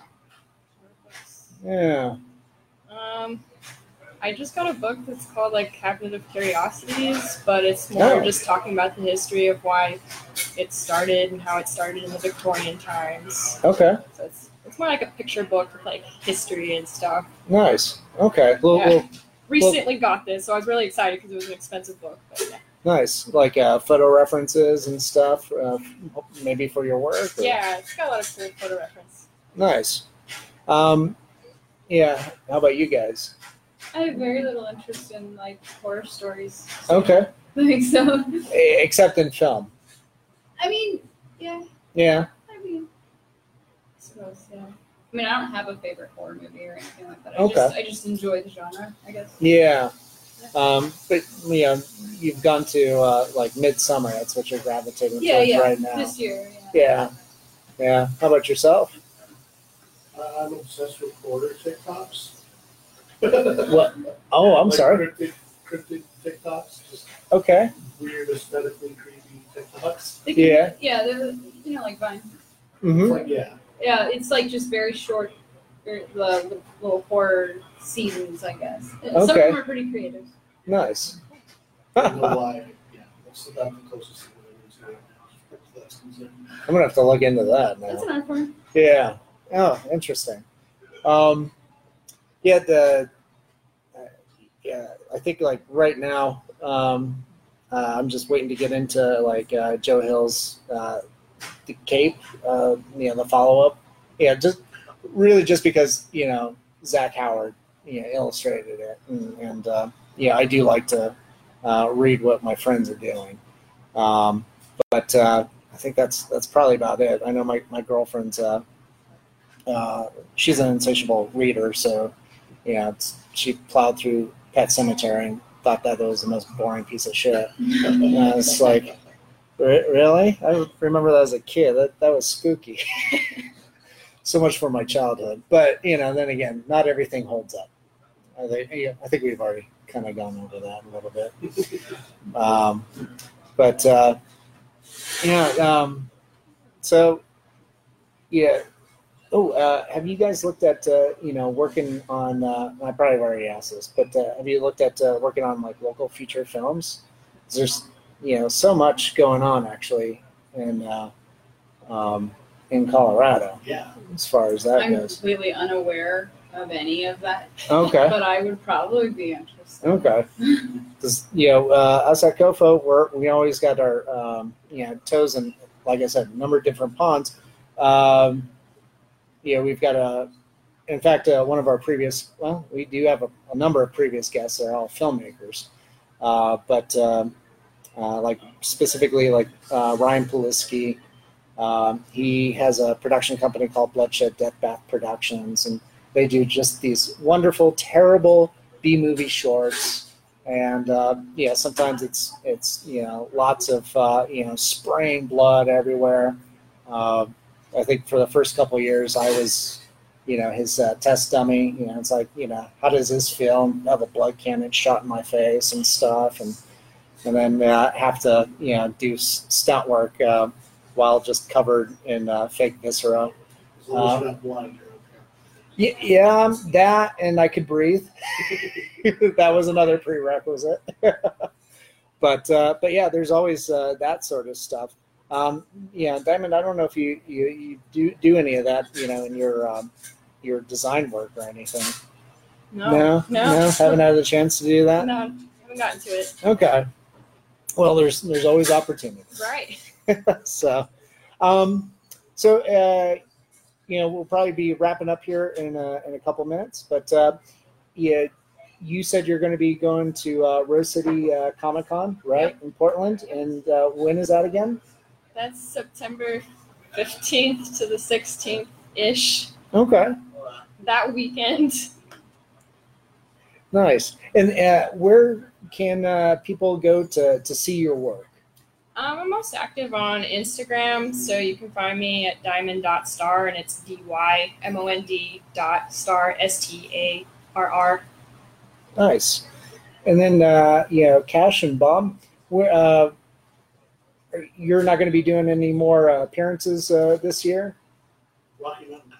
A: Yeah.
B: Um, I just got a book that's called like Cabinet of Curiosities, but it's more
A: Oh.
B: just talking about the history of why it started and how it started in the Victorian times.
A: Okay.
B: So it's it's more like a picture book with like history and stuff.
A: Nice. Okay. Well,
B: Yeah.
A: well,
B: Recently got this, so I was really excited because it was an expensive book. But yeah.
A: nice. Like uh, photo references and stuff, uh, maybe for your work. or-
B: yeah, it's got a lot of cool photo reference.
A: Nice. Um, yeah. How about you guys?
C: I have very little interest in like horror stories.
A: Okay.
C: Like so.
A: Except in film.
C: I mean, yeah.
A: Yeah.
C: I mean, I suppose yeah. I mean, I don't have a favorite horror movie or anything like that. I
A: Okay.
C: just I just enjoy the genre. I guess.
A: Yeah. Um, but you know, you've gone to uh, like Midsommar. That's what you're gravitating
C: Yeah,
A: towards
C: yeah.
A: right now.
C: This year. Yeah.
A: Yeah. Yeah. How about yourself?
D: Uh, I'm obsessed with border TikToks.
A: What? Oh, I'm
D: Like
A: sorry.
D: Cryptic, cryptic TikToks, just
A: Okay.
D: weird, aesthetically creepy TikToks.
C: They can-
A: Yeah.
C: Yeah. They're you know like Vine.
A: hmm
D: Like, yeah.
C: Yeah, it's like just very short, very, the, the little horror seasons, I guess. And Some of
A: Okay.
C: them are pretty creative.
A: Nice.
D: I don't know why. Yeah, that's about the closest thing that I'm right now. That's concerned.
A: Gonna have to look into that
C: That's
A: now.
C: an art form.
A: Yeah. Oh, interesting. Um, yeah. The. Uh, yeah, I think like right now, um, uh, I'm just waiting to get into like uh, Joe Hill's uh, the Cape. Uh, you know, the follow up. Yeah, just really just because you know Zach Howard, you know, illustrated it, and, and uh, yeah, I do like to uh, read what my friends are doing. Um, but I think that's that's probably about it. I know my my girlfriend's she's an insatiable reader, so yeah, she plowed through Pet Sematary and thought that was the most boring piece of shit. And I was like, really? I remember that as a kid. That that was spooky. so much for my childhood, but you know, then again, not everything holds up. I think, yeah, I think we've already kind of gone over that a little bit. Um, But uh, yeah, um, so yeah. Oh, uh, have you guys looked at uh, you know working on? Uh, I probably already asked this, but uh, have you looked at uh, working on like local feature films? There's you know so much going on actually in uh, um, in Colorado
D: Yeah.
A: as far as that goes.
E: I'm
A: goes.
E: completely unaware of any of that,
A: Okay.
E: but I would probably be interested.
A: Okay. Because you know, uh, us at COFOH, we're we always got our um, you know toes in, like I said, a number of different ponds. Um, you know, we've got a. In fact, uh, one of our previous, well, we do have a, a number of previous guests. They're all filmmakers, uh, but um, uh, like specifically like uh, Ryan Polisky. Um, he has a production company called Bloodshed Death Bath Productions, and they do just these wonderful, terrible B movie shorts, and uh, yeah, sometimes it's it's you know lots of uh, you know spraying blood everywhere. Uh, I think for the first couple of years, I was you know his uh, test dummy. You know, it's like you know how does this feel? Have a blood cannon shot in my face and stuff, and and then uh, have to you know do s- stunt work uh, while just covered in uh, fake viscera.
D: As long as you're not blind,
A: Yeah, yeah, um, that and I could breathe. that was another prerequisite. but uh, but yeah, there's always uh, that sort of stuff. Um, yeah, Dymond. I don't know if you, you, you do do any of that, you know, in your um, your design work or anything.
B: No,
A: no,
B: no.
A: haven't had the chance to do that.
B: no, haven't gotten to it.
A: Okay. Well, there's there's always opportunity.
B: Right.
A: so, um, so uh, you know, we'll probably be wrapping up here in a, in a couple minutes. But uh, yeah, you said you're going to be going to uh, Rose City uh, Comic Con, right, in Portland, and uh, when is that again?
B: That's September 15th to the 16th ish.
A: Okay,
B: That weekend.
A: nice. And uh, where can uh, people go to to see your work?
B: Um, I'm most active on Instagram, so you can find me at dymond.starr, and it's D Y M O N D dot star S T A R R.
A: Nice. And then uh, you know, Cash and Bob, where uh, you're not going to be doing any more uh, appearances uh, this year.
D: Rocky Mountain.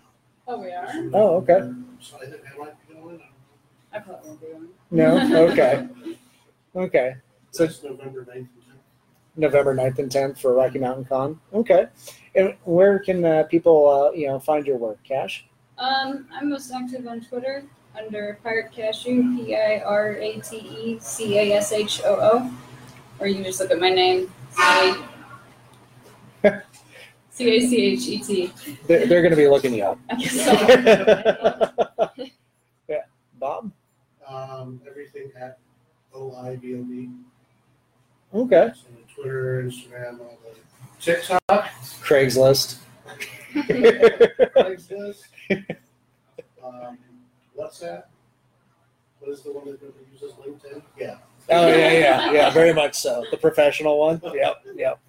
E: Oh, we are?
A: Oh, okay.
D: So I think I might be going.
E: I probably won't be one.
A: No, okay, okay. So-
D: So it's November 9th and 10th.
A: November 9th and 10th for Rocky Mountain Con. Okay. And where can uh, people, uh, you know, find your work, Cash?
E: Um, I'm most active on Twitter under Pirate Cashew, P I R A T E C A S H O O. Or you can just look at my name, C A C H E T.
A: They're, they're going to be looking you up.
E: I guess so.
A: yeah. Bob?
D: Um, everything at OIBOB.
A: Okay.
D: So Twitter, Instagram, all the TikTok.
A: Craigslist.
D: Craigslist. um, WhatsApp. What is the one that uses? LinkedIn. Yeah.
A: Oh yeah, yeah, yeah, very much so. The professional one. Yep, yep.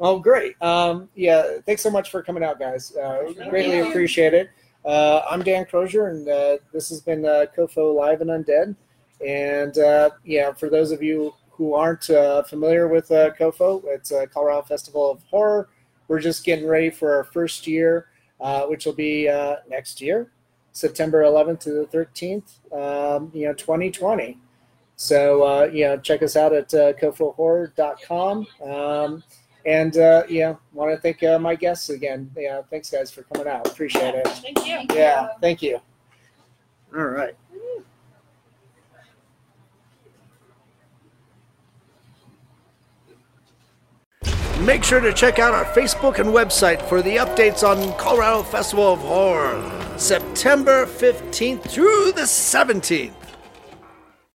A: Oh, great. Um, yeah, thanks so much for coming out, guys. Uh, greatly appreciate it. Uh, I'm Dan Crozier, and uh, this has been uh, COFOH Live and Undead. And uh, yeah, for those of you who aren't uh, familiar with uh, COFOH, it's a Colorado Festival of Horror. We're just getting ready for our first year, uh, which will be uh, next year, September 11th to the 13th, um, you know, 2020. So, uh, you know, check us out at uh, cofohorror.com. Um, and, uh, yeah, want to thank uh, my guests again. Yeah, thanks, guys, for coming out. Appreciate it.
B: Thank you.
A: Yeah, thank you. All right. Make sure to check out our Facebook and website for the updates on Colorado Festival of Horror, September 15th through the 17th.